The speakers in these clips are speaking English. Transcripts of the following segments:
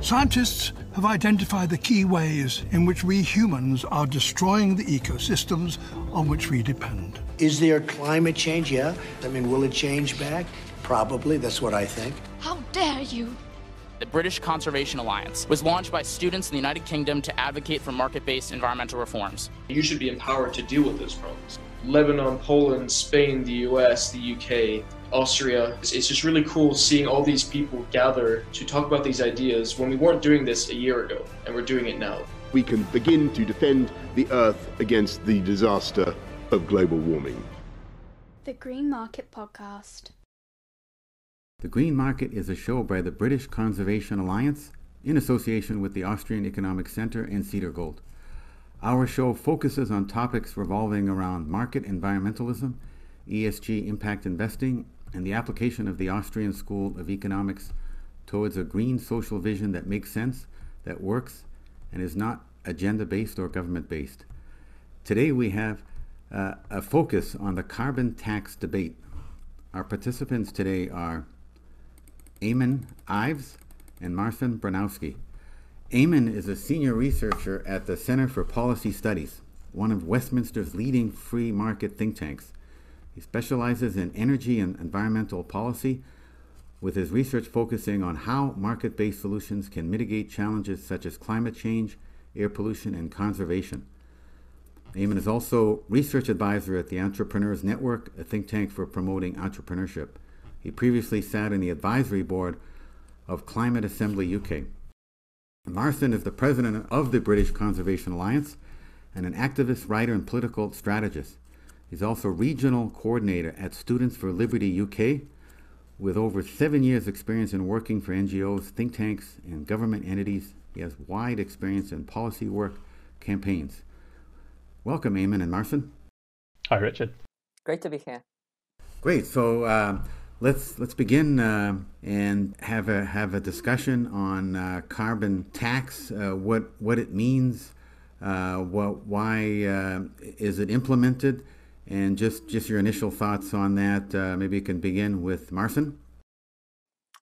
Scientists have identified the key ways in which we humans are destroying the ecosystems on which we depend. Is there climate change? Yeah. I mean, will it change back? Probably. That's what I think. How dare you! The British Conservation Alliance was launched by students in the United Kingdom to advocate for market based environmental reforms. You should be empowered to deal with those problems. Lebanon, Poland, Spain, the US, the UK, Austria. It's, it's just really cool seeing all these people gather to talk about these ideas when we weren't doing this a year ago, and we're doing it now. We can begin to defend the Earth against the disaster of global warming. The Green Market Podcast. The Green Market is a show by the British Conservation Alliance in association with the Austrian Economic Centre and Cedargold. Our show focuses on topics revolving around market environmentalism, ESG impact investing, and the application of the Austrian School of Economics towards a green social vision that makes sense, that works, and is not agenda based or government based. Today we have uh, a focus on the carbon tax debate. Our participants today are Eamonn Ives and Marcin Branowski. Eamonn is a senior researcher at the Center for Policy Studies, one of Westminster's leading free market think tanks. He specializes in energy and environmental policy, with his research focusing on how market based solutions can mitigate challenges such as climate change, air pollution, and conservation. Eamonn is also research advisor at the Entrepreneurs Network, a think tank for promoting entrepreneurship. He previously sat in the advisory board of Climate Assembly UK. Marcin is the president of the British Conservation Alliance and an activist, writer, and political strategist. He's also regional coordinator at Students for Liberty UK, with over seven years' experience in working for NGOs, think tanks, and government entities. He has wide experience in policy work, campaigns. Welcome, Eamonn and Marcin. Hi, Richard. Great to be here. Great. So uh, let's let's begin uh, and have a have a discussion on uh, carbon tax. Uh, what what it means. Uh, what why uh, is it implemented? And just, just your initial thoughts on that. Uh, maybe you can begin with Marcin.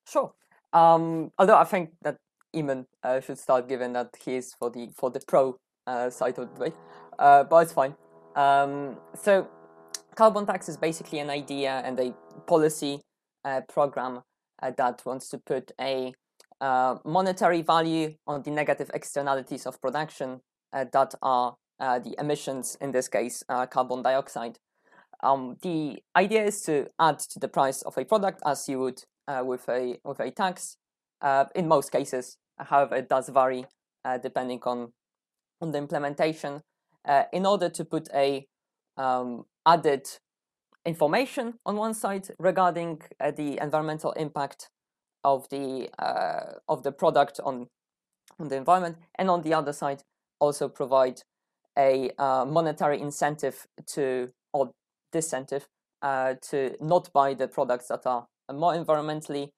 Sure. Um, although I think that Eamonn uh, should start, given that he's for the for the pro uh, side of the debate, uh, but it's fine. Um, so, carbon tax is basically an idea and a policy uh, program uh, that wants to put a monetary value on the negative externalities of production that are uh, the emissions, in this case, uh, carbon dioxide. Um, the idea is to add to the price of a product as you would uh, with a with a tax. in most cases, however, it does vary depending on on the implementation. in order to put a um, added information on one side regarding uh, the environmental impact of the uh, of the product on on the environment, and on the other side also provide a uh, monetary incentive to or disincentive uh, to not buy the products that are more environmentally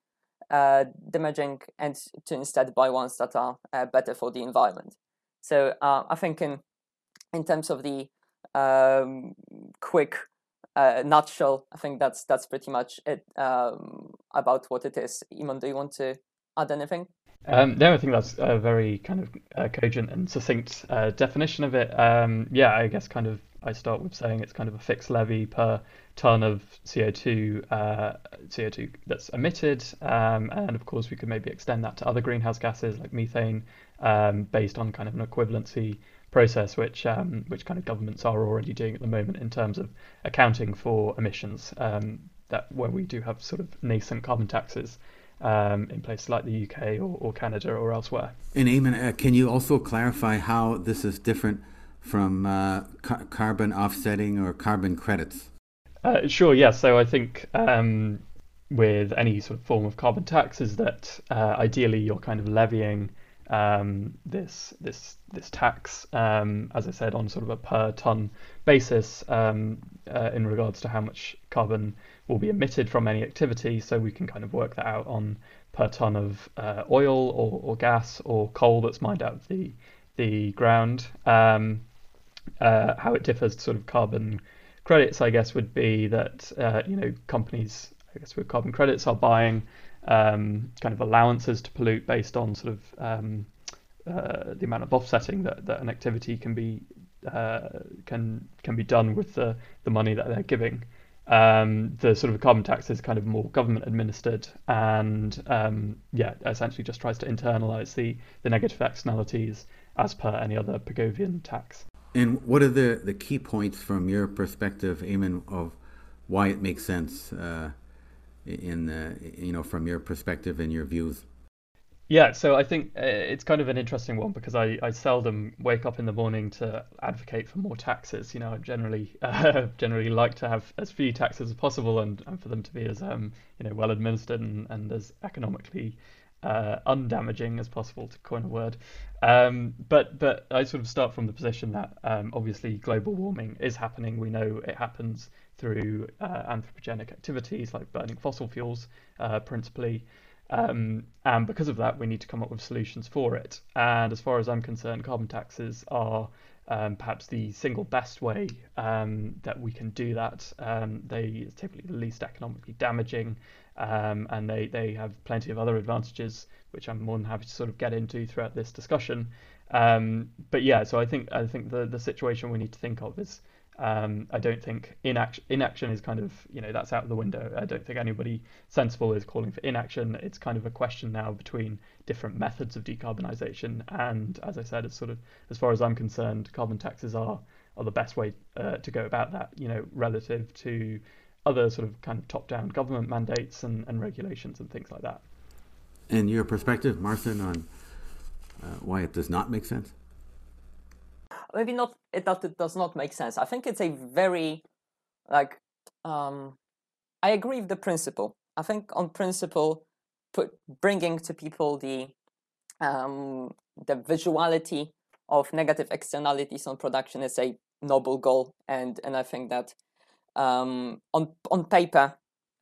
uh, damaging and to instead buy ones that are uh, better for the environment. So uh, I think in in terms of the um, quick uh, nutshell, I think that's that's pretty much it um, about what it is. Eamonn, do you want to add anything? Um, no, I think that's a very kind of uh, cogent and succinct uh, definition of it. Um, yeah, I guess kind of I start with saying it's kind of a fixed levy per ton of CO2 uh, CO2 that's emitted, um, and of course we could maybe extend that to other greenhouse gases like methane, um, based on kind of an equivalency process, which um, which kind of governments are already doing at the moment in terms of accounting for emissions. Um, that where we do have sort of nascent carbon taxes um, in places like the UK or, or Canada or elsewhere. And Eamonn, uh, can you also clarify how this is different from uh, ca- carbon offsetting or carbon credits? Uh, sure. Yeah. So I think um, with any sort of form of carbon tax is that uh, ideally you're kind of levying um, this this this tax, um, as I said, on sort of a per ton basis um, uh, in regards to how much carbon will be emitted from any activity. So we can kind of work that out on per ton of uh, oil or, or gas or coal that's mined out of the the ground. Um, uh, how it differs to sort of carbon credits, I guess, would be that uh, you know companies, I guess, with carbon credits are buying um, kind of allowances to pollute based on sort of um, uh, the amount of offsetting that, that an activity can be uh, can can be done with the, the money that they're giving. Um, the sort of carbon tax is kind of more government administered and um, yeah, essentially just tries to internalize the, the negative externalities as per any other Pigovian tax. And what are the, the key points from your perspective, Eamonn, of why it makes sense uh, in the, you know from your perspective and your views? Yeah, so I think uh, it's kind of an interesting one because I, I seldom wake up in the morning to advocate for more taxes. You know, I generally uh, generally like to have as few taxes as possible and, and for them to be as um, you know well administered and, and as economically uh, undamaging as possible to coin a word. Um, but but I sort of start from the position that um, obviously global warming is happening. We know it happens through uh, anthropogenic activities like burning fossil fuels, uh, principally. Um, and because of that, we need to come up with solutions for it. And as far as I'm concerned, carbon taxes are um, perhaps the single best way um, that we can do that. Um, they are typically the least economically damaging, um, and they, they have plenty of other advantages, which I'm more than happy to sort of get into throughout this discussion. Um, but yeah, so I think I think the, the situation we need to think of is um, I don't think inaction, inaction is kind of, you know, that's out of the window. I don't think anybody sensible is calling for inaction. It's kind of a question now between different methods of decarbonisation. And as I said, as sort of, as far as I'm concerned, carbon taxes are, are the best way uh, to go about that, you know, relative to other sort of kind of top down government mandates and, and regulations and things like that. And your perspective, Martin, on uh, why it does not make sense? Maybe not that it does not make sense. I think it's a very like um, I agree with the principle. I think on principle, put bringing to people the um, the visuality of negative externalities on production is a noble goal, and and I think that um, on on paper,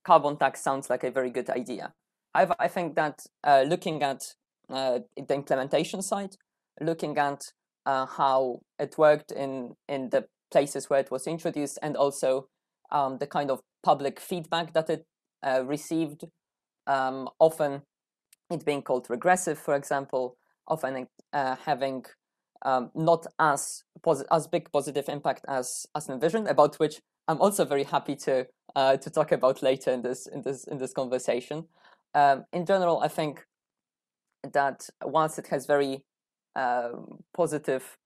carbon tax sounds like a very good idea. However, I think that uh, looking at uh, the implementation side, looking at uh, how it worked in in the places where it was introduced, and also um, the kind of public feedback that it uh, received. Um, often, it being called regressive, for example, often uh, having um, not as posi- as big positive impact as as envisioned, about which I'm also very happy to uh, to talk about later in this in this in this conversation. Um, in general, I think that once it has very positive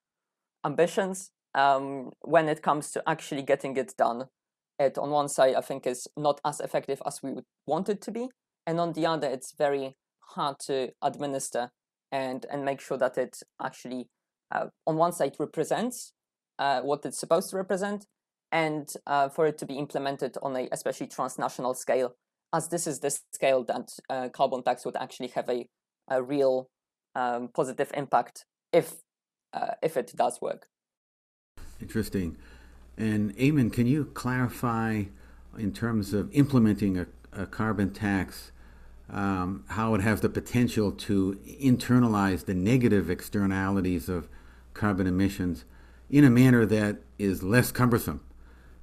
ambitions um, when it comes to actually getting it done. It on one side I think is not as effective as we would want it to be, and on the other it's very hard to administer and and make sure that it actually uh, on one side represents uh, what it's supposed to represent, and uh, for it to be implemented on a especially transnational scale, as this is the scale that uh, carbon tax would actually have a, a real um, positive impact if uh, if it does work. Interesting. And Eamonn, can you clarify in terms of implementing a, a carbon tax um, how it has the potential to internalize the negative externalities of carbon emissions in a manner that is less cumbersome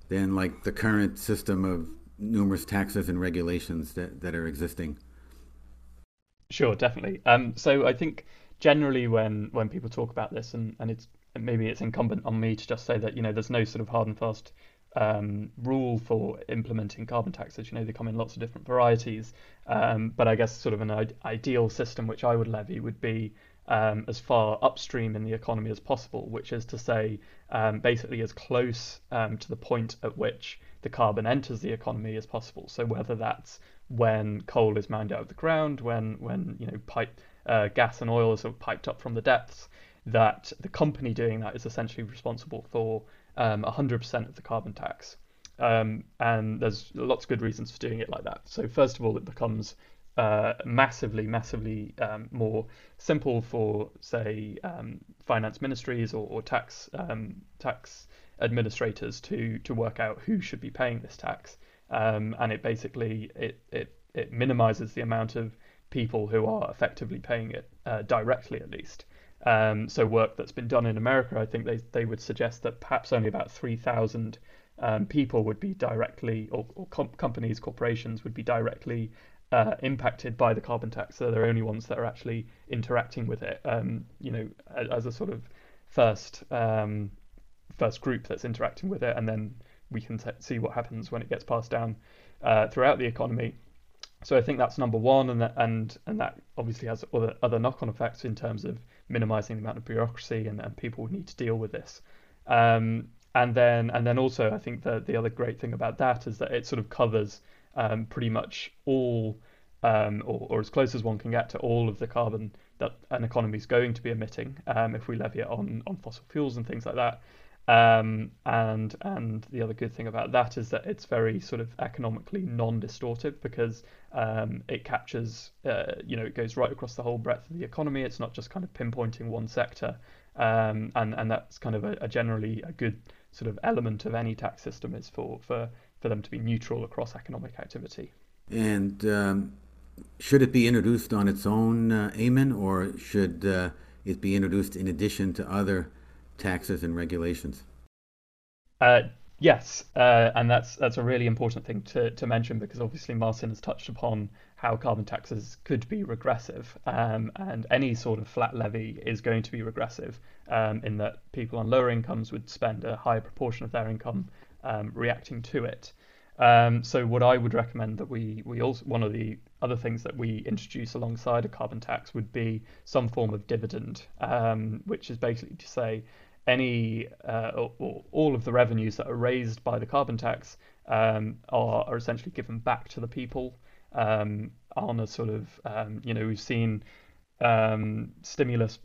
than like the current system of numerous taxes and regulations that, that are existing? Sure, definitely. Um, so I think generally when when people talk about this, and and it's maybe it's incumbent on me to just say that you know there's no sort of hard and fast um, rule for implementing carbon taxes. You know, they come in lots of different varieties. Um, but I guess sort of an I- ideal system which I would levy would be um, as far upstream in the economy as possible, which is to say, um, basically as close um, to the point at which the carbon enters the economy as possible. So whether that's when coal is mined out of the ground, when when you know pipe uh, gas and oil is sort of piped up from the depths, that the company doing that is essentially responsible for um, 100% of the carbon tax. Um, and there's lots of good reasons for doing it like that. So first of all, it becomes uh, massively, massively um, more simple for, say, um, finance ministries or, or tax um, tax administrators to to work out who should be paying this tax. Um, and it basically it, it it minimizes the amount of people who are effectively paying it uh, directly, at least. Um, so work that's been done in America, I think they they would suggest that perhaps only about three thousand um, people would be directly, or, or com- companies, corporations would be directly uh, impacted by the carbon tax. So they're only ones that are actually interacting with it. Um, you know, as a sort of first um, first group that's interacting with it, and then we can t- see what happens when it gets passed down uh, throughout the economy. So I think that's number one, and that, and and that obviously has other other knock-on effects in terms of minimizing the amount of bureaucracy and, and people need to deal with this. Um, and then and then also I think that the other great thing about that is that it sort of covers um, pretty much all, um, or, or, as close as one can get to all of the carbon that an economy is going to be emitting um, if we levy it on, on fossil fuels and things like that. Um, and and the other good thing about that is that it's very sort of economically non-distortive because um, it captures, uh, you know, it goes right across the whole breadth of the economy. It's not just kind of pinpointing one sector, um, and and that's kind of a, a generally a good sort of element of any tax system is for for for them to be neutral across economic activity. And um, should it be introduced on its own, uh, Eamonn, or should uh, it be introduced in addition to other taxes and regulations? Uh, yes, uh, and that's that's a really important thing to, to mention because obviously Martin has touched upon how carbon taxes could be regressive, um, and any sort of flat levy is going to be regressive um, in that people on lower incomes would spend a higher proportion of their income um, reacting to it. Um, so what I would recommend that we we also one of the other things that we introduce alongside a carbon tax would be some form of dividend, um, which is basically to say any uh, or, or, all of the revenues that are raised by the carbon tax um, are, are essentially given back to the people um, on a sort of um, you know we've seen um, stimulus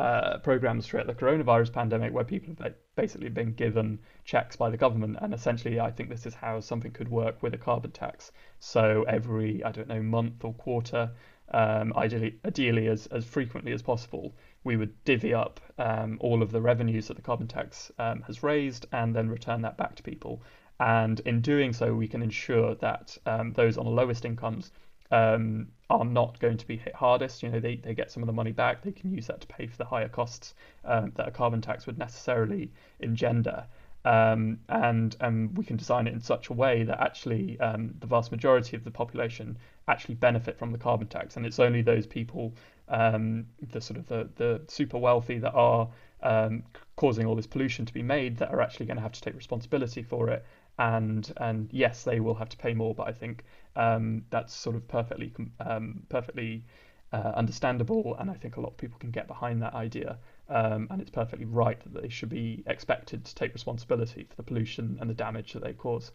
uh, programs throughout the coronavirus pandemic where people have basically been given checks by the government. And essentially, I think this is how something could work with a carbon tax. So every, I don't know, month or quarter, um, ideally, ideally as, as frequently as possible, we would divvy up um, all of the revenues that the carbon tax um, has raised and then return that back to people. And in doing so, we can ensure that um, those on the lowest incomes um, are not going to be hit hardest. You know, they, they get some of the money back. They can use that to pay for the higher costs um, that a carbon tax would necessarily engender. Um, and and we can design it in such a way that actually um, the vast majority of the population actually benefit from the carbon tax, and it's only those people, um, the sort of the, the super wealthy that are um, causing all this pollution to be made, that are actually going to have to take responsibility for it. And and yes, they will have to pay more, but I think um, that's sort of perfectly um, perfectly uh, understandable, and I think a lot of people can get behind that idea. Um, and it's perfectly right that they should be expected to take responsibility for the pollution and the damage that they cause.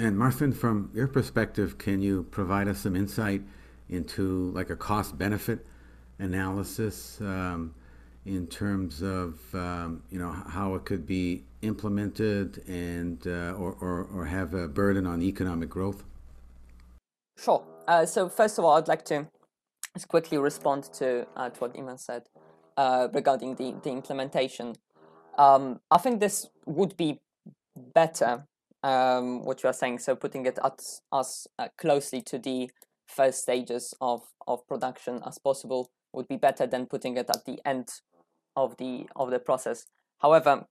And Martin, from your perspective, can you provide us some insight into like a cost benefit analysis um, in terms of um, you know how it could be implemented and uh, or, or, or have a burden on economic growth? Sure. Uh, so first of all, I'd like to just quickly respond to, uh, to what Eamonn said uh, regarding the, the implementation. Um, I think this would be better, um, what you are saying, so putting it at, as uh, closely to the first stages of, of production as possible would be better than putting it at the end of the of the process. However,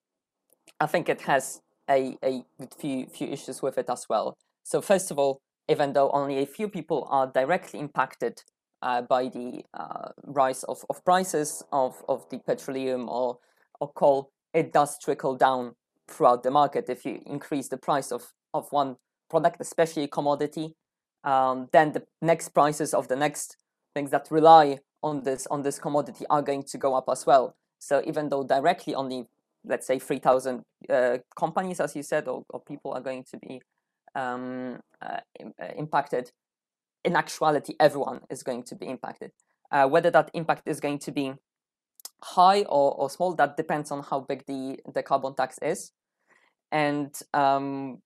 I think it has a, a few few issues with it as well. So first of all, even though only a few people are directly impacted uh, by the uh, rise of, of prices of, of the petroleum or, or coal, it does trickle down throughout the market. If you increase the price of, of one product, especially a commodity, um, then the next prices of the next things that rely on this on this commodity are going to go up as well. So even though directly only let's say 3,000 uh, companies, as you said, or, or people are going to be um, uh, uh, impacted, in actuality, everyone is going to be impacted. Uh, whether that impact is going to be high or, or small, that depends on how big the, the carbon tax is. And um,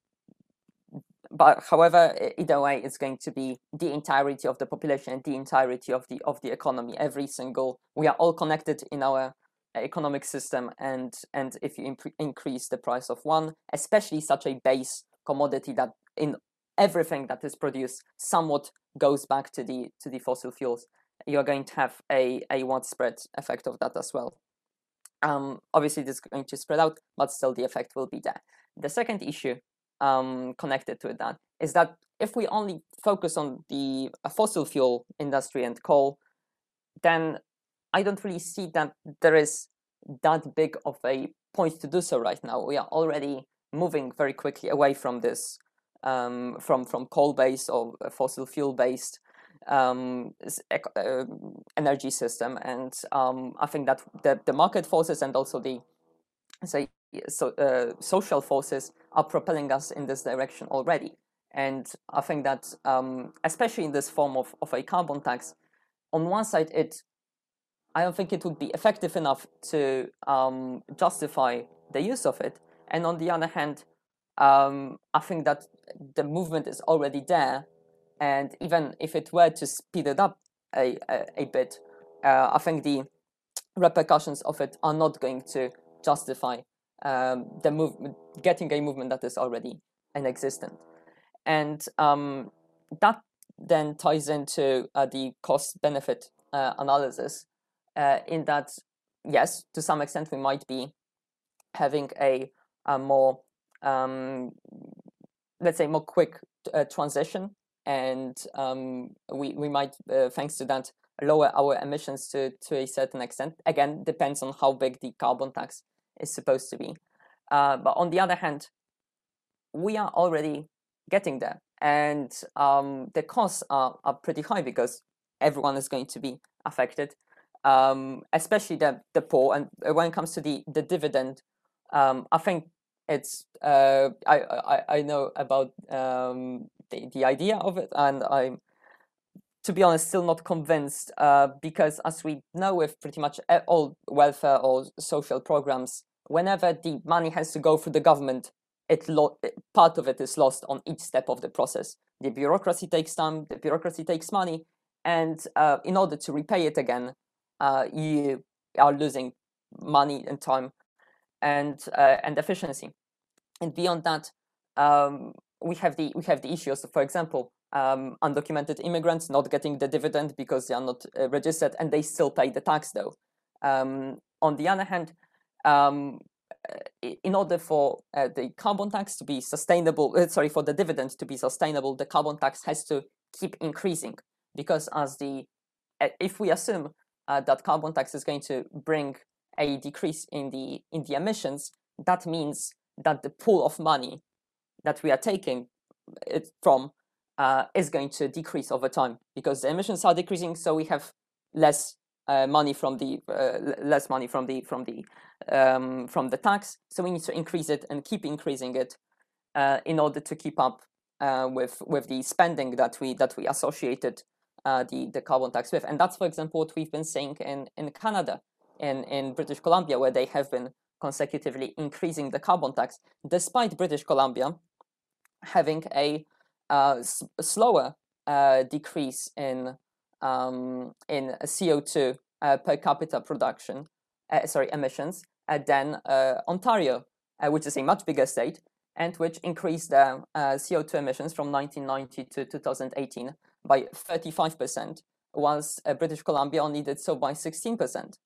but however, either way, it's going to be the entirety of the population and the entirety of the of the economy. Every single we are all connected in our economic system, and and if you imp- increase the price of one, especially such a base commodity that in everything that is produced somewhat goes back to the to the fossil fuels you're going to have a, a widespread effect of that as well um, obviously this is going to spread out but still the effect will be there the second issue um, connected to that is that if we only focus on the uh, fossil fuel industry and coal, then I don't really see that there is that big of a point to do so right now. We are already moving very quickly away from this, um, from from coal based or fossil fuel based um, uh, energy system, and um, I think that the, the market forces and also the say so uh, social forces are propelling us in this direction already. And I think that um, especially in this form of, of a carbon tax, on one side it I don't think it would be effective enough to um, justify the use of it. And on the other hand, um, I think that the movement is already there. And even if it were to speed it up a, a, a bit, uh, I think the repercussions of it are not going to justify um, the movement, getting a movement that is already in existent. And um, that then ties into uh, the cost benefit uh, analysis uh, in that, yes, to some extent, we might be having a, a more, um, let's say, more quick uh, transition. And um, we, we might, uh, thanks to that, lower our emissions to, to a certain extent. Again, depends on how big the carbon tax is supposed to be. Uh, but on the other hand, we are already getting there. And um, the costs are, are pretty high because everyone is going to be affected um, especially the the poor. And when it comes to the the dividend, um, I think it's uh, I, I I know about um, the the idea of it, and I'm to be honest still not convinced uh, because as we know with pretty much all welfare or social programs, whenever the money has to go through the government, it part of it is lost on each step of the process. The bureaucracy takes time. The bureaucracy takes money, and uh, in order to repay it again, uh, you are losing money and time and uh, and efficiency. And beyond that, um, we have the we have the issues. For example, um, undocumented immigrants not getting the dividend because they are not uh, registered and they still pay the tax though. Um, on the other hand, um, in order for uh, the carbon tax to be sustainable, uh, sorry, for the dividend to be sustainable, the carbon tax has to keep increasing because as the uh, if we assume uh, that carbon tax is going to bring a decrease in the in the emissions, that means that the pool of money that we are taking it from uh, is going to decrease over time because the emissions are decreasing, so we have less uh, money from the uh, less money from the from the um, from the tax. So we need to increase it and keep increasing it uh, in order to keep up uh, with with the spending that we that we associated uh, the, the carbon tax with. And that's, for example, what we've been seeing in, in Canada and in British Columbia, where they have been consecutively increasing the carbon tax, despite British Columbia having a s- slower uh, decrease in um, in CO2 uh, per capita production, uh, sorry, emissions uh, than Ontario, which is a much bigger state, and which increased their CO2 emissions from 1990 to 2018 by 35%, whilst uh, British Columbia only did so by 16%.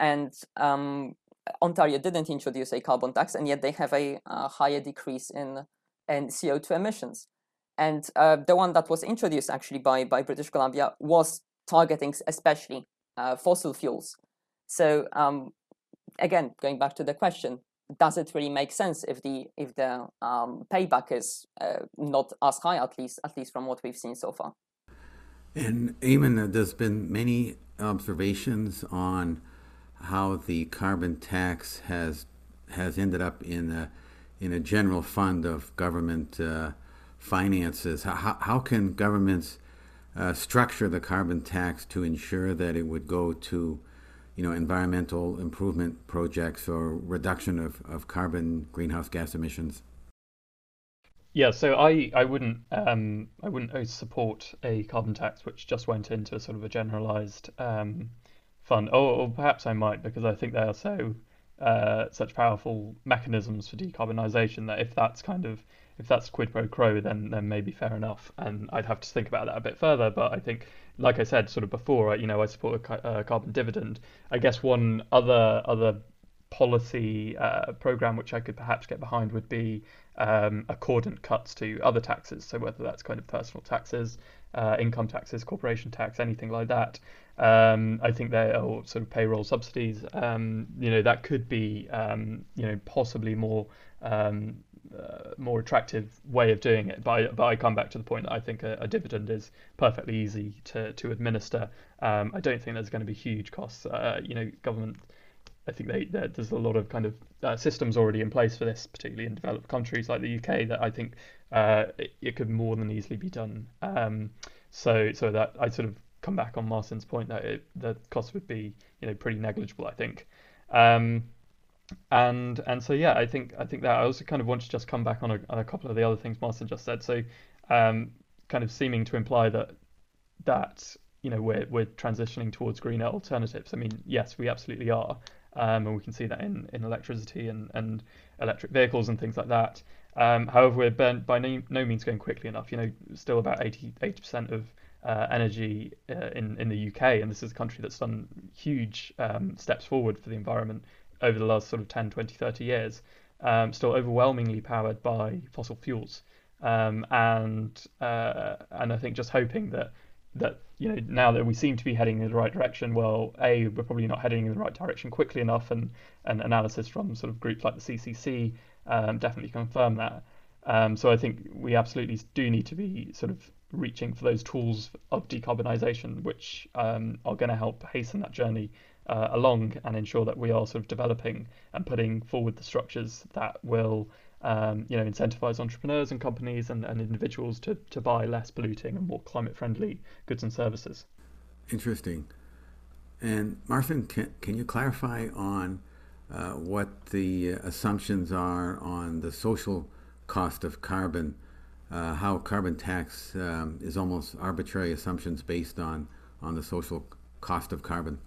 And um, Ontario didn't introduce a carbon tax, and yet they have a, a higher decrease in, in CO2 emissions. And uh, the one that was introduced actually by, by British Columbia was targeting especially uh, fossil fuels. So um, again, going back to the question, does it really make sense if the if the um, payback is uh, not as high at least at least from what we've seen so far? And Eamonn, there's been many observations on how the carbon tax has has ended up in a in a general fund of government uh, finances. How, how can governments uh, structure the carbon tax to ensure that it would go to you know environmental improvement projects or reduction of, of carbon greenhouse gas emissions? Yeah, so I I wouldn't um I wouldn't support a carbon tax which just went into a sort of a generalized um fund. Or, or perhaps I might because I think they are so uh, such powerful mechanisms for decarbonisation that if that's kind of if that's quid pro quo, then then maybe fair enough. And I'd have to think about that a bit further. But I think, like I said, sort of before, you know, I support a, carbon dividend. I guess one other other policy uh, program which I could perhaps get behind would be um, accordant cuts to other taxes. So whether that's kind of personal taxes, uh, income taxes, corporation tax, anything like that. Um, I think there are sort of payroll subsidies. Um, you know that could be um, you know possibly more um, uh, more attractive way of doing it. But I, but I come back to the point that I think a, a dividend is perfectly easy to to administer. Um, I don't think there's going to be huge costs. Uh, you know, government. I think they, there's a lot of kind of uh, systems already in place for this, particularly in developed countries like the UK, that I think uh, it, it, could more than easily be done. Um, so so that I sort of come back on Martin's point that it, the cost would be you know pretty negligible. I think. Um, and and so yeah, I think I think that I also kind of want to just come back on a, on a couple of the other things Martin just said. So, um, kind of seeming to imply that that you know we're we're transitioning towards greener alternatives. I mean, yes, we absolutely are, um, and we can see that in, in electricity and, and electric vehicles and things like that. Um, however, we're by no, no means going quickly enough. You know, still about 80 percent of uh, energy uh, in in the UK, and this is a country that's done huge um, steps forward for the environment over the last sort of 10, 20, 30 years, um, still overwhelmingly powered by fossil fuels. Um, and uh, and I think just hoping that that you know now that we seem to be heading in the right direction, well, a we're probably not heading in the right direction quickly enough, and and analysis from sort of groups like the CCC um, definitely confirm that. Um, so I think we absolutely do need to be sort of reaching for those tools of decarbonisation, which um, are going to help hasten that journey uh, along and ensure that we are sort of developing and putting forward the structures that will um, you know incentivize entrepreneurs and companies and, and individuals to, to buy less polluting and more climate friendly goods and services. Interesting. And Martin, can, can you clarify on uh, what the assumptions are on the social cost of carbon? Uh, how carbon tax um, is almost arbitrary assumptions based on, on the social cost of carbon?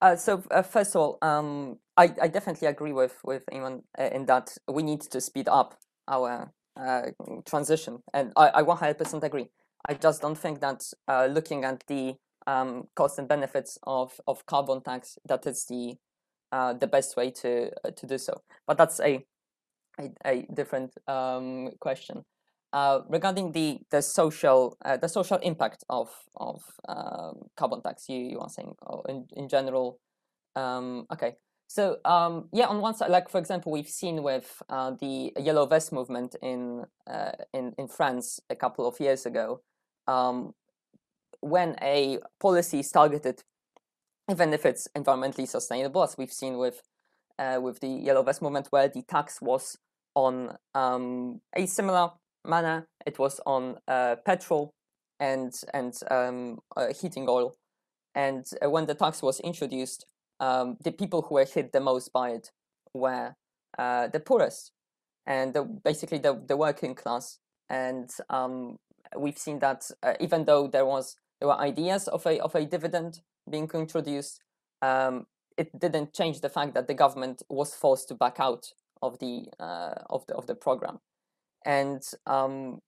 Uh, so uh, first of all, um, I, I definitely agree with with Eamonn uh, in that we need to speed up our uh, transition, and I, I 100% agree. I just don't think that uh, looking at the um, costs and benefits of, of carbon tax that is the uh, the best way to to do so. But that's a a, a different um, question. Uh, regarding the the social uh, the social impact of of um, carbon tax, you you are saying oh, in in general. Um, okay, so um, yeah, on one side, like for example, we've seen with uh, the yellow vest movement in uh, in in France a couple of years ago, um, when a policy is targeted, even if it's environmentally sustainable, as we've seen with uh, with the yellow vest movement, where the tax was on um, a similar manner. It was on uh, petrol and and um, uh, heating oil. And uh, when the tax was introduced, um, the people who were hit the most by it were uh, the poorest and the, basically the, the working class. And um, we've seen that uh, even though there was there were ideas of a of a dividend being introduced, um, it didn't change the fact that the government was forced to back out of the uh, of the of the program and um,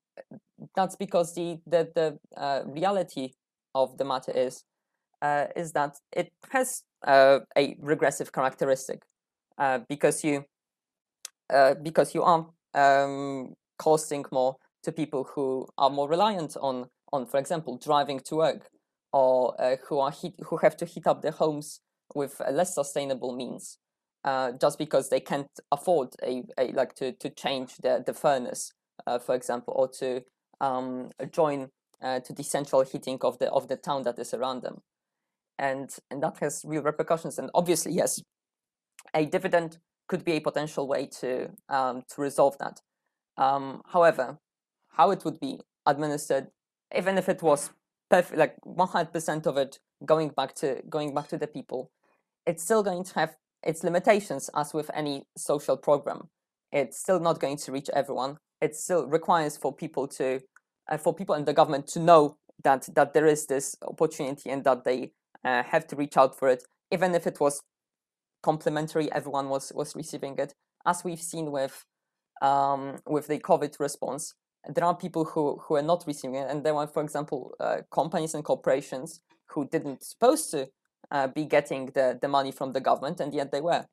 that's because the the, the uh, reality of the matter is uh, is that it has uh, a regressive characteristic uh, because you uh, because you are um, costing more to people who are more reliant on on for example driving to work or uh, who are heat, who have to heat up their homes with less sustainable means uh, just because they can't afford a, a like to, to change the, the furnace, uh, for example, or to um, join uh, to the central heating of the of the town that is around them, and and that has real repercussions. And obviously, yes, a dividend could be a potential way to um, to resolve that. Um, however, how it would be administered, even if it was perfect, like one hundred percent of it going back to going back to the people, it's still going to have its limitations as with any social program. It's still not going to reach everyone. It still requires for people to, uh, for people in the government to know that that there is this opportunity and that they uh, have to reach out for it, even if it was complementary. Everyone was was receiving it, as we've seen with um, with the COVID response. There are people who who are not receiving it, and there were, for example, uh, companies and corporations who didn't supposed to uh, be getting the, the money from the government, and yet they were.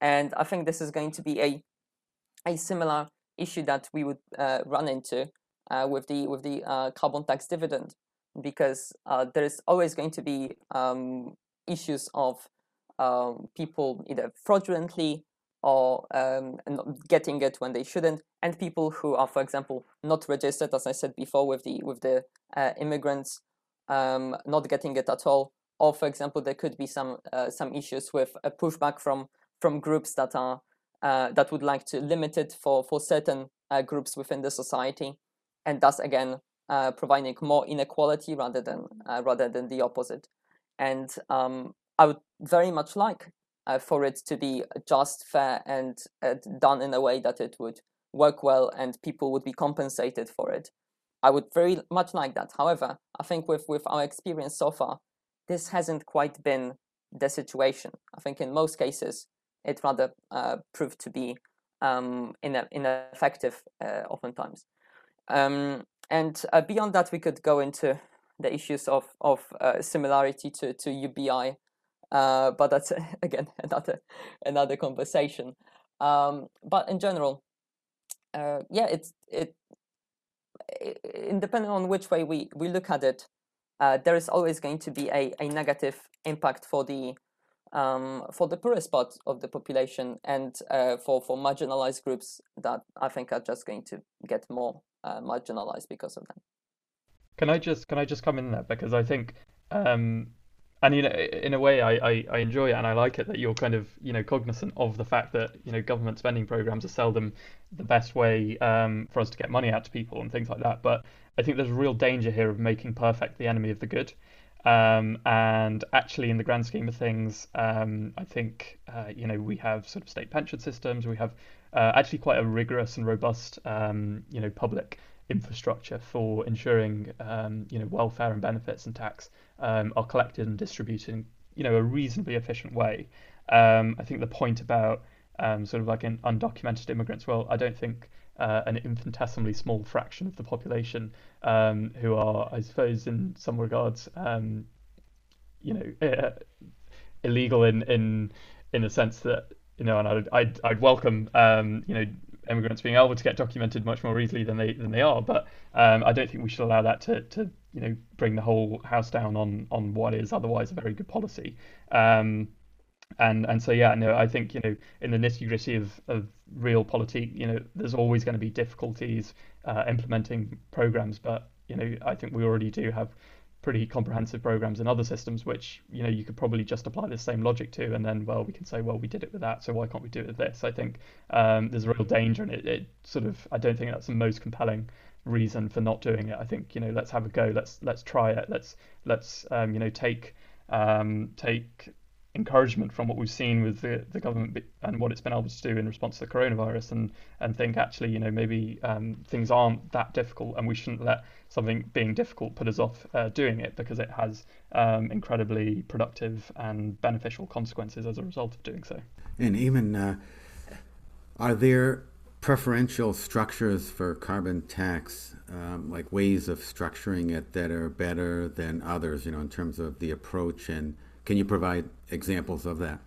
And I think this is going to be a a similar issue that we would uh, run into uh, with the with the uh, carbon tax dividend, because uh, there is always going to be um, issues of um, people either fraudulently or um, getting it when they shouldn't, and people who are, for example, not registered, as I said before, with the with the uh, immigrants um, not getting it at all, or for example, there could be some uh, some issues with a pushback from from groups that are uh, that would like to limit it for for certain uh, groups within the society, and thus again uh, providing more inequality rather than uh, rather than the opposite. And um, I would very much like uh, for it to be just, fair, and done in a way that it would work well and people would be compensated for it. I would very much like that. However, I think with, with our experience so far, this hasn't quite been the situation. I think in most cases, it rather uh, proved to be um, ineffective uh, oftentimes. Um, and uh, beyond that, we could go into the issues of, of uh, similarity to, to UBI uh, but that's again another another conversation. Um, but in general, uh, yeah, it's it, it, depending on which way we we look at it, uh, there is always going to be a, a negative impact for the um, for the poorest part of the population and uh, for for marginalized groups that I think are just going to get more uh, marginalized because of that. Can I just can I just come in there because I think um, and you know in a way I, I, I, enjoy it and I like it that you're kind of you know cognizant of the fact that you know government spending programs are seldom the best way um, for us to get money out to people and things like that but I think there's a real danger here of making perfect the enemy of the good um, and actually in the grand scheme of things um, I think uh, you know we have sort of state pension systems we have uh, actually quite a rigorous and robust um, you know public infrastructure for ensuring um, you know welfare and benefits and tax um, are collected and distributed in you know a reasonably efficient way. Um, I think the point about sort of like undocumented immigrants, well, I don't think uh, an infinitesimally small fraction of the population um, who are, I suppose, in some regards, um, you know, uh, illegal in in in a sense that you know, and I'd I'd, I'd welcome um, you know immigrants being able to get documented much more easily than they than they are. But um, I don't think we should allow that to, to you know bring the whole house down on on what is otherwise a very good policy. Um, and and so yeah, no, I think you know in the nitty gritty of of real politics, you know, there's always going to be difficulties uh, implementing programs, but you know, I think we already do have pretty comprehensive programs in other systems which you know you could probably just apply the same logic to. And then well we can say well we did it with that so why can't we do it with this? I think um, there's a real danger and it, it sort of i don't think that's the most compelling reason for not doing it. I think you know let's have a go. Let's let's try it. Let's let's um, you know take um, take encouragement from what we've seen with the, the government and what it's been able to do in response to the coronavirus and and think actually you know maybe um, things aren't that difficult and we shouldn't let something being difficult put us off uh, doing it because it has um, incredibly productive and beneficial consequences as a result of doing so. And even uh, are there preferential structures for carbon tax um, like ways of structuring it that are better than others you know in terms of the approach and can you provide examples of that?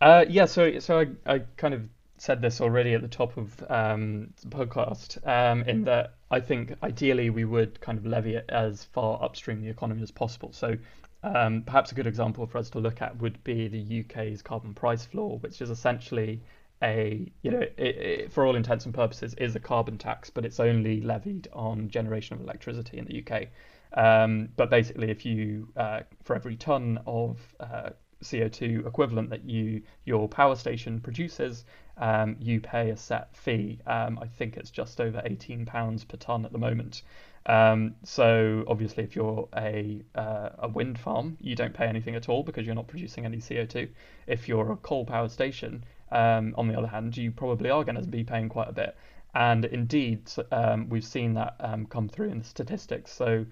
Uh, yeah, so so I, I kind of said this already at the top of um, the podcast, um, in that I think ideally we would kind of levy it as far upstream the economy as possible. So um, perhaps a good example for us to look at would be the UK's carbon price floor, which is essentially a you know it, it, for all intents and purposes is a carbon tax, but it's only levied on generation of electricity in the UK. Um, but basically, if you uh, for every ton of uh, CO2 equivalent that you your power station produces, um, you pay a set fee. Um, I think it's just over 18 pounds per ton at the moment. Um, so obviously, if you're a uh, a wind farm, you don't pay anything at all because you're not producing any CO2. If you're a coal power station, um, on the other hand, you probably are going to be paying quite a bit. And indeed, um, we've seen that come through in the statistics. So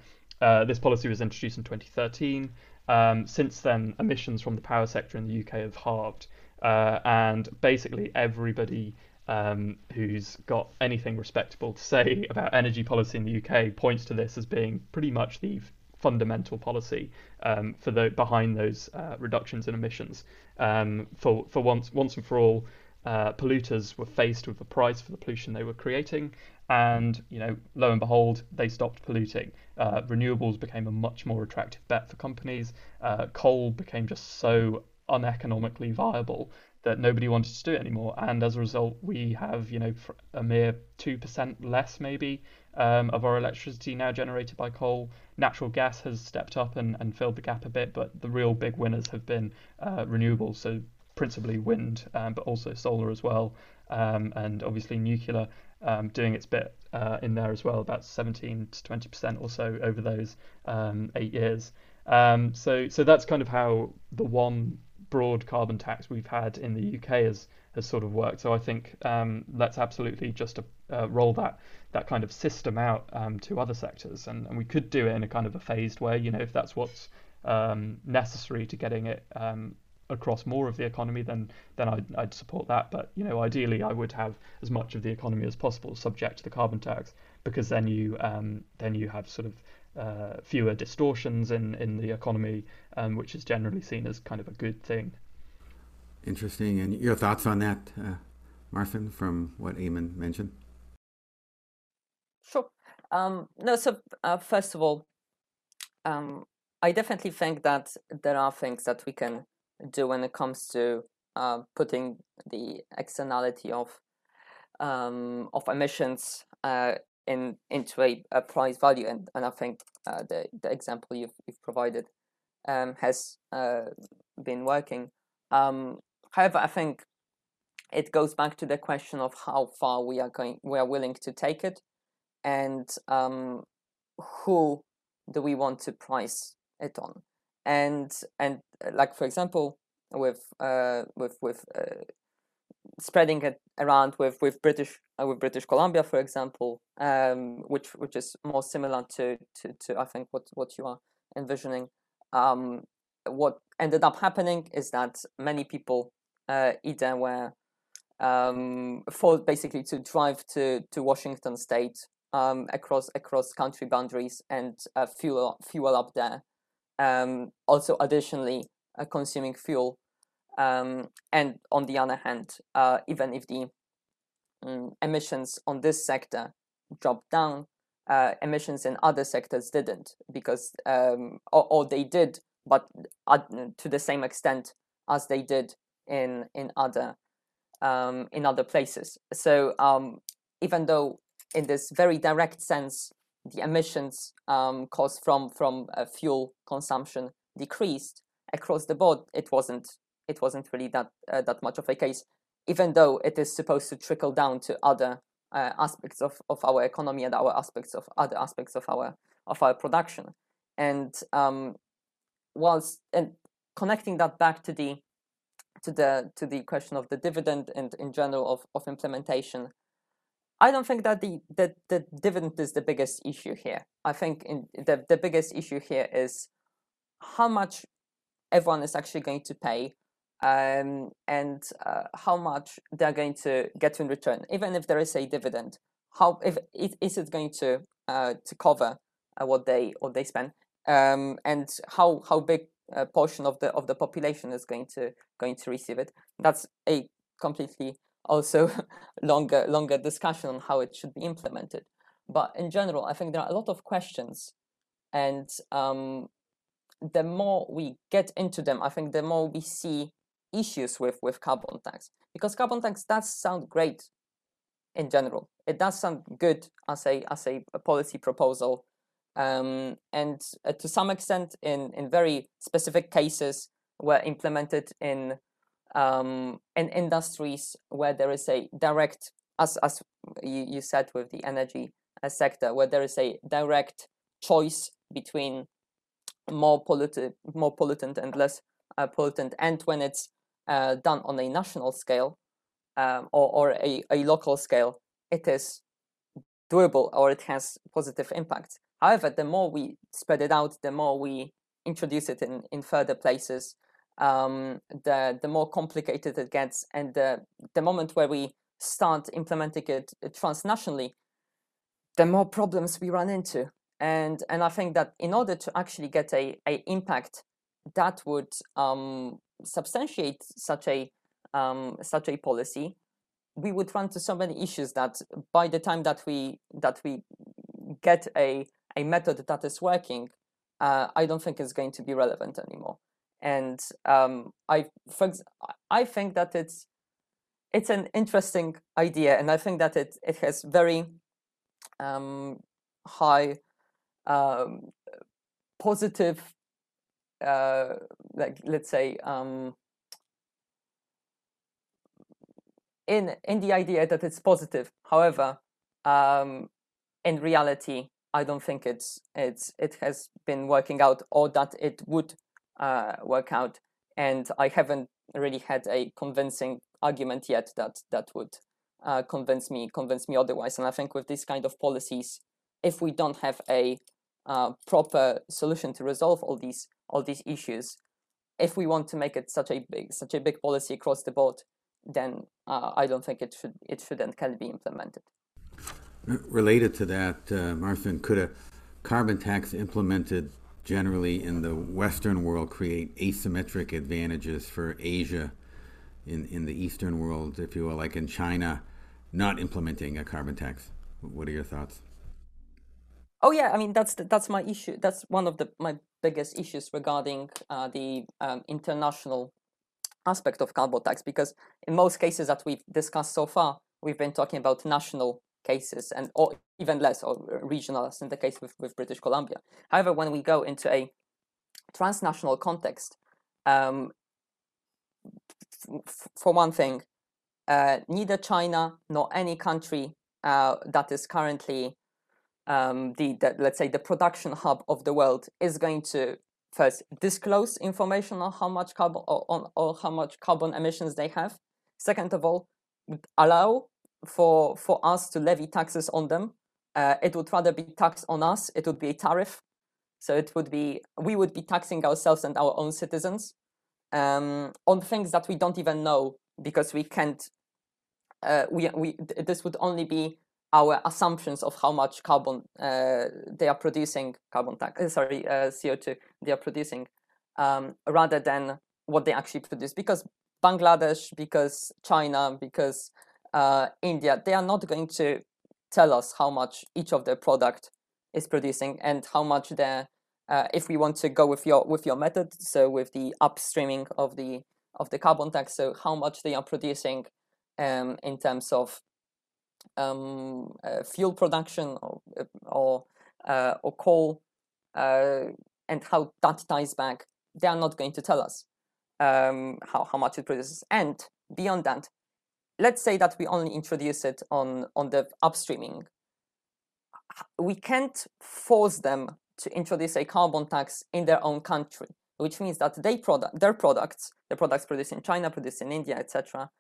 uh, this policy was introduced in 2013. Um, since then, emissions from the power sector in the UK have halved, uh, and basically everybody um, who's got anything respectable to say about energy policy in the UK points to this as being pretty much the fundamental policy um, for the behind those uh, reductions in emissions. Um, for for once once and for all, uh, polluters were faced with the price for the pollution they were creating, and you know, lo and behold, they stopped polluting. Uh, renewables became a much more attractive bet for companies. Uh, coal became just so uneconomically viable that nobody wanted to do it anymore, and as a result, we have you know a mere two percent less maybe um, of our electricity now generated by coal. Natural gas has stepped up and, and filled the gap a bit, but the real big winners have been uh, renewables, so principally wind, um, but also solar as well, um, and obviously nuclear um, doing its bit uh, in there as well, about 17 to 20 percent or so over those um, eight years. Um, so, so that's kind of how the one broad carbon tax we've had in the UK has has sort of worked. So I think um, let's absolutely just uh, roll that that kind of system out um, to other sectors, and, and we could do it in a kind of a phased way. You know, if that's what's um, necessary to getting it across more of the economy, then then I'd, I'd support that. But you know, ideally, I would have as much of the economy as possible subject to the carbon tax, because then you um, then you have sort of uh, fewer distortions in in the economy, um, which is generally seen as kind of a good thing. Interesting. And your thoughts on that, uh, Martin, from what Eamonn mentioned? Sure. Um, no, so uh, first of all, um, I definitely think that there are things that we can do when it comes to uh, putting the externality of um, of emissions uh, in into a, a, price value, and, and I think uh, the the example you've you've provided um, has uh, been working. Um, however, I think it goes back to the question of how far we are going, we are willing to take it, and um, who do we want to price it on and and like for example with uh with with uh, spreading it around with with british uh, with british columbia for example um which which is more similar to to, to i think what what you are envisioning um what ended up happening is that many people uh either were um basically to drive to to washington state um, across across country boundaries and uh, fuel fuel up there. Um, also, additionally, uh, consuming fuel. Um, and on the other hand, uh, even if the um, emissions on this sector dropped down, uh, emissions in other sectors didn't because um, or, or, they did, but to the same extent as they did in in other um, in other places. So um, even though in this very direct sense, the emissions um, caused from from uh, fuel consumption decreased across the board. It wasn't it wasn't really that uh, that much of a case, even though it is supposed to trickle down to other uh, aspects of, of our economy and our aspects of other aspects of our of our production. And um, whilst and connecting that back to the to the to the question of the dividend and in general of, of implementation I don't think that the, the, the dividend is the biggest issue here. I think in the, the biggest issue here is how much everyone is actually going to pay um, and uh, how much they're going to get in return. Even if there is a dividend, how if is it going to uh, to cover uh, what they what they spend, um, and how how big a portion of the of the population is going to going to receive it. That's a completely also longer longer discussion on how it should be implemented. But in general, I think there are a lot of questions, and um, the more we get into them, I think the more we see issues with with carbon tax because carbon tax does sound great in general. It does sound good as a as a, a policy proposal, um, and uh, to some extent, in in very specific cases, were implemented in um, in industries where there is a direct, as, as you, you said with the energy uh, sector, where there is a direct choice between more polluted, more pollutant and less uh, pollutant, and when it's uh, done on a national scale um, or, or a, a local scale, it is doable or it has positive impacts. However, the more we spread it out, the more we introduce it in, in further places, um, the the more complicated it gets, and the the moment where we start implementing it transnationally, the more problems we run into. and and I think that in order to actually get a, a impact that would um, substantiate such a um, such a policy, we would run to so many issues that by the time that we that we get a a method that is working, uh, I don't think it's going to be relevant anymore. And um, I for, I think that it's it's an interesting idea, and I think that it it has very um, high um, positive, uh, like let's say, um, in in the idea that it's positive. However, um, in reality, I don't think it's it's it has been working out or that it would uh, work out, and I haven't really had a convincing argument yet that that would uh, convince me convince me otherwise. And I think with these kind of policies, if we don't have a uh, proper solution to resolve all these all these issues, if we want to make it such a big such a big policy across the board, then uh, I don't think it should it should and can be implemented. Related to that, uh, Martin, could a carbon tax implemented generally in the Western world create asymmetric advantages for Asia in, in the Eastern world, if you will, like in China, not implementing a carbon tax? What are your thoughts? Oh yeah, I mean that's that's my issue. That's one of the my biggest issues regarding uh, the um, international aspect of carbon tax because in most cases that we've discussed so far, we've been talking about national cases and or even less or regional as in the case with, with British Columbia. However, when we go into a transnational context, um, for one thing, uh, neither China nor any country uh, that is currently um, the, the, let's say the production hub of the world is going to first disclose information on how much carbon or, on or how much carbon emissions they have. Second of all, allow for for us to levy taxes on them. Uh, it would rather be taxed on us. It would be a tariff. So it would be we would be taxing ourselves and our own citizens um, on things that we don't even know because we can't. Uh, we we this would only be our assumptions of how much carbon uh, they are producing, carbon tax, uh, sorry, uh, CO2 they are producing, um, rather than what they actually produce. Because Bangladesh, because China, because uh, India, they are not going to tell us how much each of their product is producing and how much they're. Uh, if we want to go with your with your method, so with the upstreaming of the of the carbon tax, so how much they are producing um, in terms of um, uh, fuel production or uh, or, uh, or coal uh, and how that ties back, they are not going to tell us um, how, how much it produces. And beyond that, let's say that we only introduce it on, on the upstreaming. We can't force them to introduce a carbon tax in their own country, which means that they product, their products, the products produced in China, produced in India, etc.,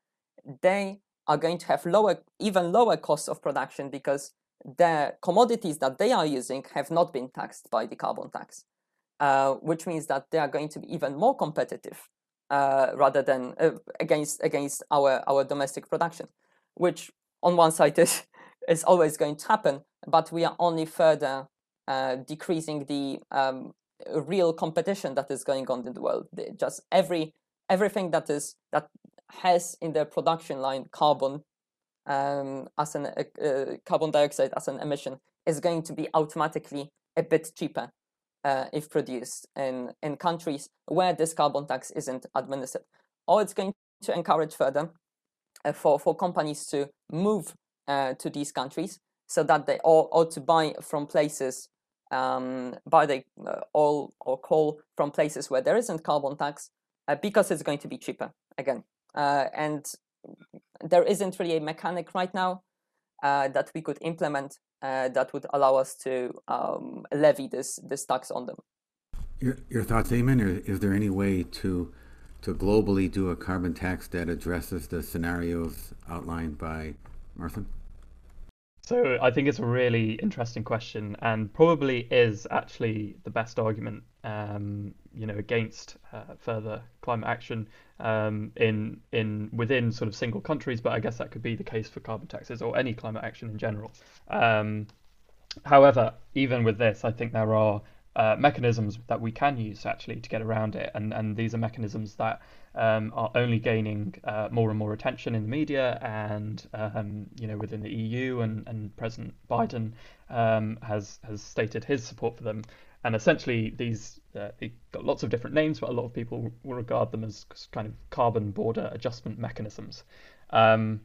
they are going to have lower, even lower costs of production because the commodities that they are using have not been taxed by the carbon tax, uh, which means that they are going to be even more competitive uh, rather than uh, against against our our domestic production, which on one side is is always going to happen, but we are only further uh, decreasing the um, real competition that is going on in the world. Just every everything that is that has in their production line carbon um, as an uh, carbon dioxide as an emission is going to be automatically a bit cheaper uh, if produced in, in countries where this carbon tax isn't administered. Or it's going to encourage further uh, for, for companies to move uh, to these countries so that they or, or to buy from places um, buy the uh, oil or coal from places where there isn't carbon tax because it's going to be cheaper again uh, and there isn't really a mechanic right now uh, that we could implement uh, that would allow us to um, levy this this tax on them. Your, your thoughts, Eamonn? Or is there any way to to globally do a carbon tax that addresses the scenarios outlined by Martin? So I think it's a really interesting question, and probably is actually the best argument, um, you know, against uh, further climate action um, in in within sort of single countries. But I guess that could be the case for carbon taxes or any climate action in general. Um, however, even with this, I think there are uh, mechanisms that we can use actually to get around it, and and these are mechanisms that um, are only gaining uh, more and more attention in the media and um, you know within the EU and, and President Biden um, has has stated his support for them and essentially these uh, got lots of different names but a lot of people will regard them as kind of carbon border adjustment mechanisms. Um,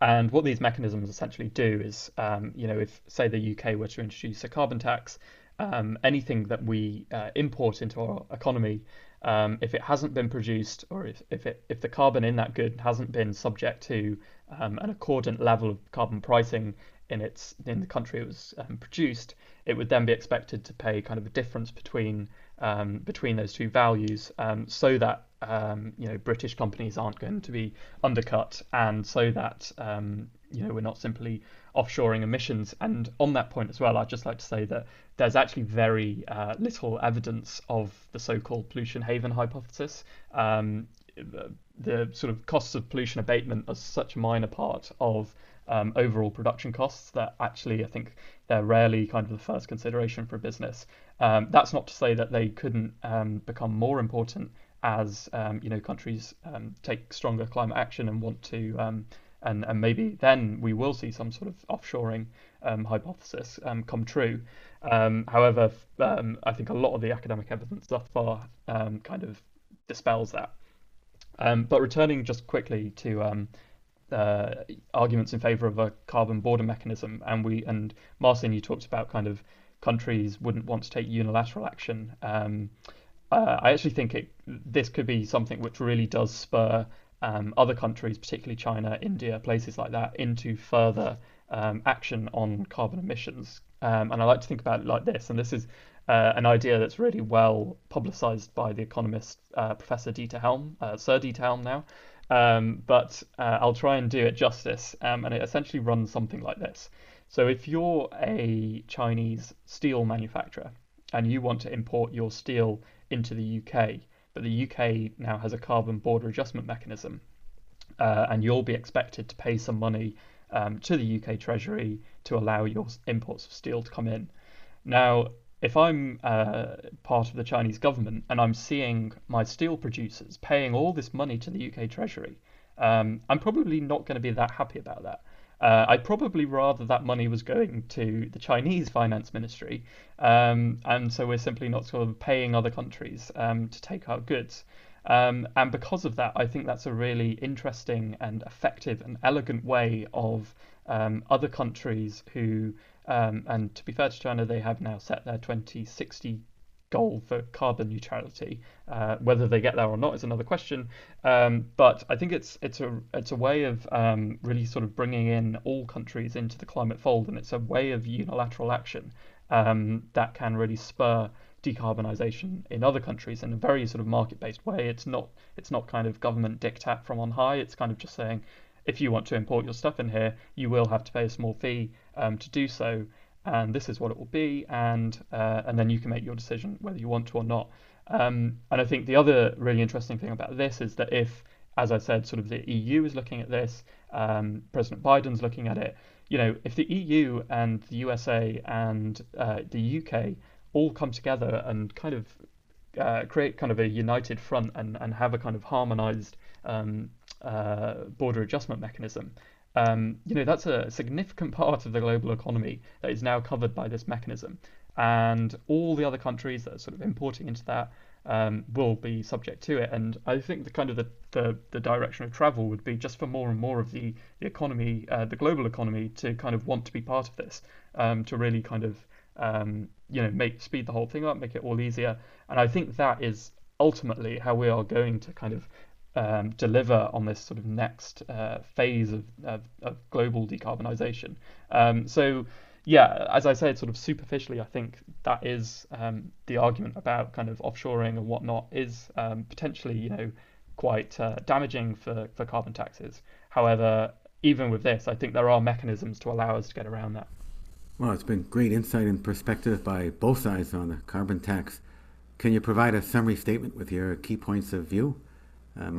and what these mechanisms essentially do is um, you know if say the UK were to introduce a carbon tax um, anything that we uh, import into our economy um, if it hasn't been produced or if, if, it, if the carbon in that good hasn't been subject to um, an accordant level of carbon pricing in its in the country it was um, produced, it would then be expected to pay kind of a difference between um, between those two values, um, so that um, you know British companies aren't going to be undercut, and so that um, you know we're not simply offshoring emissions. And on that point as well, I'd just like to say that there's actually very uh, little evidence of the so-called pollution haven hypothesis. Um, the, the, sort of costs of pollution abatement are such a minor part of um, overall production costs that actually I think they're rarely kind of the first consideration for a business. Um, that's not to say that they couldn't um, become more important as um, you know countries um, take stronger climate action and want to and, and maybe then we will see some sort of offshoring um, hypothesis um, come true. Um, however, I think a lot of the academic evidence thus far kind of dispels that. But returning just quickly to uh, arguments in favour of a carbon border mechanism, and we and Marcin, you talked about kind of countries wouldn't want to take unilateral action. Uh, I actually think it, this could be something which really does spur um, other countries, particularly China, India, places like that, into further um, action on carbon emissions. Um, and I like to think about it like this, and this is uh, an idea that's really well publicized by the economist uh, Professor Dieter Helm, uh, Sir Dieter Helm now. Um, but uh, I'll try and do it justice, um, and it essentially runs something like this. So if you're a Chinese steel manufacturer and you want to import your steel into the UK, but the UK now has a carbon border adjustment mechanism, uh, and you'll be expected to pay some money um, to the UK Treasury to allow your imports of steel to come in. Now, if I'm uh, part of the Chinese government and I'm seeing my steel producers paying all this money to the UK Treasury, um, I'm probably not going to be that happy about that. Uh, I'd probably rather that money was going to the Chinese finance ministry, um, and so we're simply not sort of paying other countries um, to take our goods. Um, and because of that, I think that's a really interesting and effective and elegant way of um, other countries who, um, and to be fair to China, they have now set their 2060 goal for carbon neutrality. Uh, whether they get there or not is another question. Um, but I think it's it's a it's a way of um, really sort of bringing in all countries into the climate fold, and it's a way of unilateral action um, that can really spur decarbonisation in other countries in a very sort of market-based way. It's not it's not kind of government diktat from on high. It's kind of just saying if you want to import your stuff in here, you will have to pay a small fee um, to do so and this is what it will be, and uh, and then you can make your decision whether you want to or not. Um, and I think the other really interesting thing about this is that if, as I said, sort of the EU is looking at this, um, President Biden's looking at it. You know, if the EU and the USA and uh, the UK all come together and kind of uh, create kind of a united front and, and have a kind of harmonized um, uh, border adjustment mechanism, um, you know, that's a significant part of the global economy that is now covered by this mechanism. And all the other countries that are sort of importing into that um, will be subject to it. And I think the kind of the, the, the, direction of travel would be just for more and more of the, the economy, uh, the global economy, to kind of want to be part of this, um, to really kind of um, you know make speed the whole thing up, make it all easier. And I think that is ultimately how we are going to kind of um, deliver on this sort of next uh, phase of, of, of, global decarbonisation. Um, so, yeah, as I said, sort of superficially, I think that is um, the argument about kind of offshoring and whatnot is um, potentially, you know, quite uh, damaging for, for carbon taxes. However, even with this, I think there are mechanisms to allow us to get around that. Well, it's been great insight and perspective by both sides on the carbon tax. Can you provide a summary statement with your key points of view? Uh?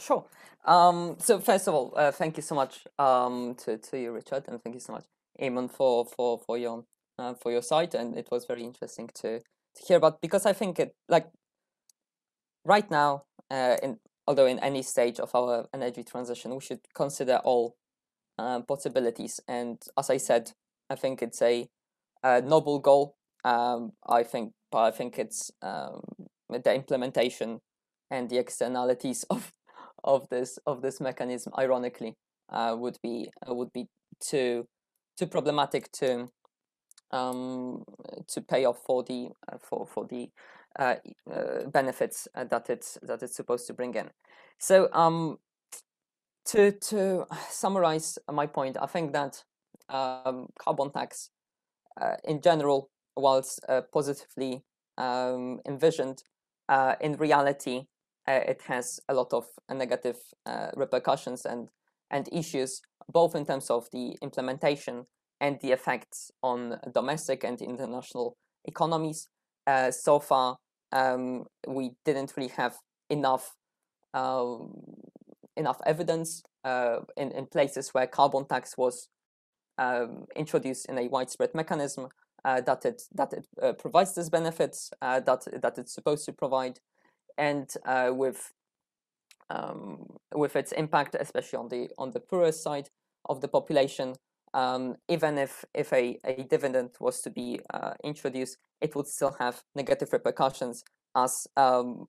Sure. Um, so first of all, uh, thank you so much um, to, to you, Richard, and thank you so much, Eamonn, for for for your uh, for your site, and it was very interesting to to hear about because I think it like right now, uh, in although in any stage of our energy transition, we should consider all uh, possibilities. And as I said, I think it's a, a noble goal. Um, I think, but I think it's um, the implementation and the externalities of of this of this mechanism, ironically, uh, would be uh, would be too too problematic to um, to pay off for the uh, for for the uh, uh, benefits uh, that it's that it's supposed to bring in. So um, to to summarize my point, I think that um, carbon tax in general, whilst positively um, envisioned, in reality it has a lot of negative repercussions and and issues, both in terms of the implementation and the effects on domestic and international economies. Uh, so far, um, we didn't really have enough um, enough evidence uh, in, in places where carbon tax was um, introduced in a widespread mechanism uh, that it that it uh, provides these benefits uh, that that it's supposed to provide, and uh, with um, with its impact, especially on the on the poorest side of the population, um, even if if a, a dividend was to be uh, introduced, it would still have negative repercussions as um,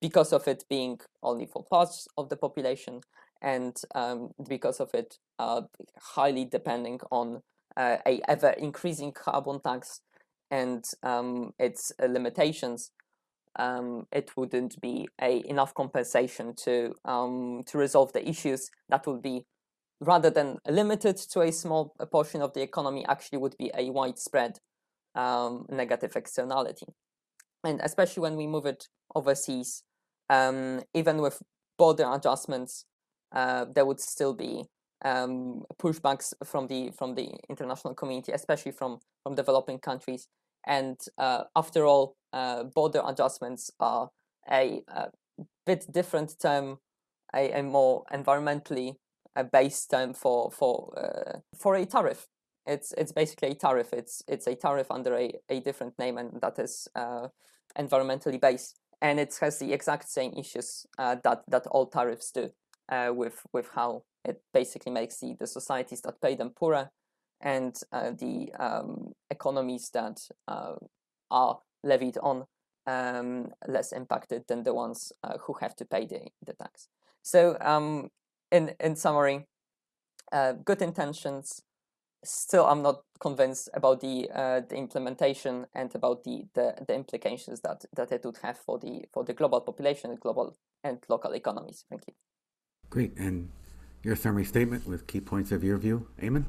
because of it being only for parts of the population and um, because of it uh, highly depending on uh, a ever increasing carbon tax and um, its uh, limitations um, it wouldn't be a enough compensation to um, to resolve the issues. That would be rather than limited to a small portion of the economy actually would be a widespread um, negative externality. And especially when we move it overseas um, even with border adjustments uh, there would still be um, pushbacks from the from the international community especially from from developing countries and uh, after all uh, border adjustments are a, a, bit different term, a, a more environmentally uh, based term for for uh, for a tariff. It's it's basically a tariff. It's it's a tariff under a, a different name, and that is uh, environmentally based, and it has the exact same issues uh, that that all tariffs do, uh, with with how it basically makes the, the societies that pay them poorer, and the um, economies that are levied on um, less impacted than the ones uh, who have to pay the, the tax. So um, in, in summary, uh, good intentions, still I'm not convinced about the uh, the implementation and about the, the, the implications that, that it would have for the for the global population, global and local economies. Thank you. Great. And your summary statement with key points of your view, Eamonn?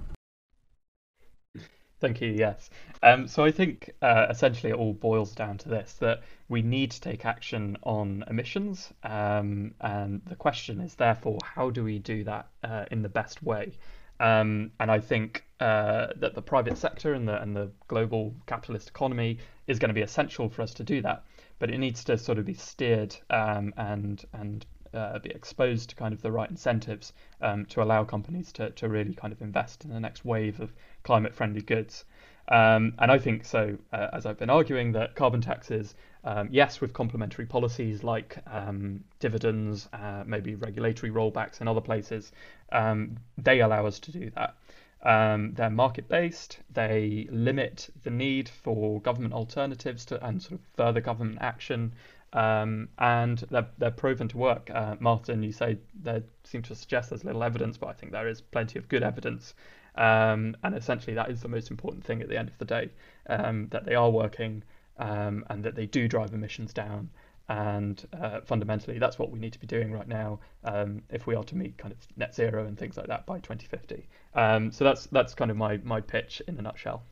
Thank you. Yes. Um, so I think uh, essentially it all boils down to this that we need to take action on emissions. Um, and the question is, therefore, how do we do that uh, in the best way? Um, and I think uh, that the private sector and the, and the global capitalist economy is going to be essential for us to do that. But it needs to sort of be steered um, and and uh, be exposed to kind of the right incentives um, to allow companies to, to really kind of invest in the next wave of climate friendly goods. Um, and I think so, uh, as I've been arguing, that carbon taxes, um, yes, with complementary policies like um, dividends, uh, maybe regulatory rollbacks in other places, um, they allow us to do that. Um, they're market based, they limit the need for government alternatives to, and sort of further government action um, and they're, they're proven to work. Uh, Martin, you say they seem to suggest there's little evidence, but I think there is plenty of good evidence. Um, and essentially, that is the most important thing at the end of the day um, that they are working um, and that they do drive emissions down. And uh, fundamentally, that's what we need to be doing right now um, if we are to meet kind of net zero and things like that by 2050. Um, so that's that's kind of my, my pitch in a nutshell.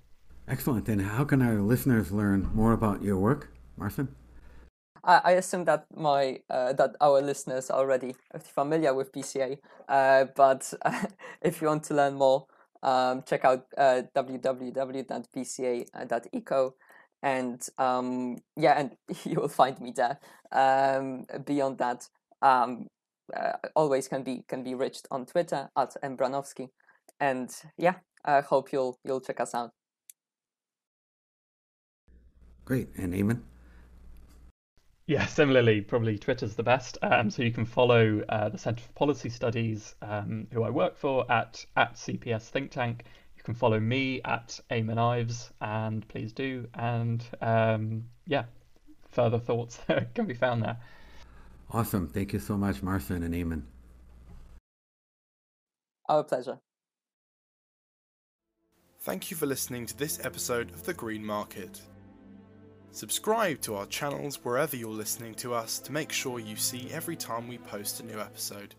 Excellent. Then, how can our listeners learn more about your work, Martin? I, I assume that my uh, that our listeners are already familiar with BCA, uh, but if you want to learn more, um, check out uh, www.bca.eco, and um, yeah, and you will find me there. Um, beyond that, um, uh, always can be can be reached on Twitter at mbranowski, and yeah, I hope you'll you'll check us out. Great, and Eamonn. Yeah, similarly, probably Twitter's the best. Um, so you can follow uh, the Centre for Policy Studies, um, who I work for, at at CPS Think Tank. You can follow me at Eamonn Ives, and please do. And um, yeah, further thoughts can be found there. Awesome. Thank you so much, Marcin and Eamonn. Our pleasure. Thank you for listening to this episode of The Green Market. Subscribe to our channels wherever you're listening to us to make sure you see every time we post a new episode.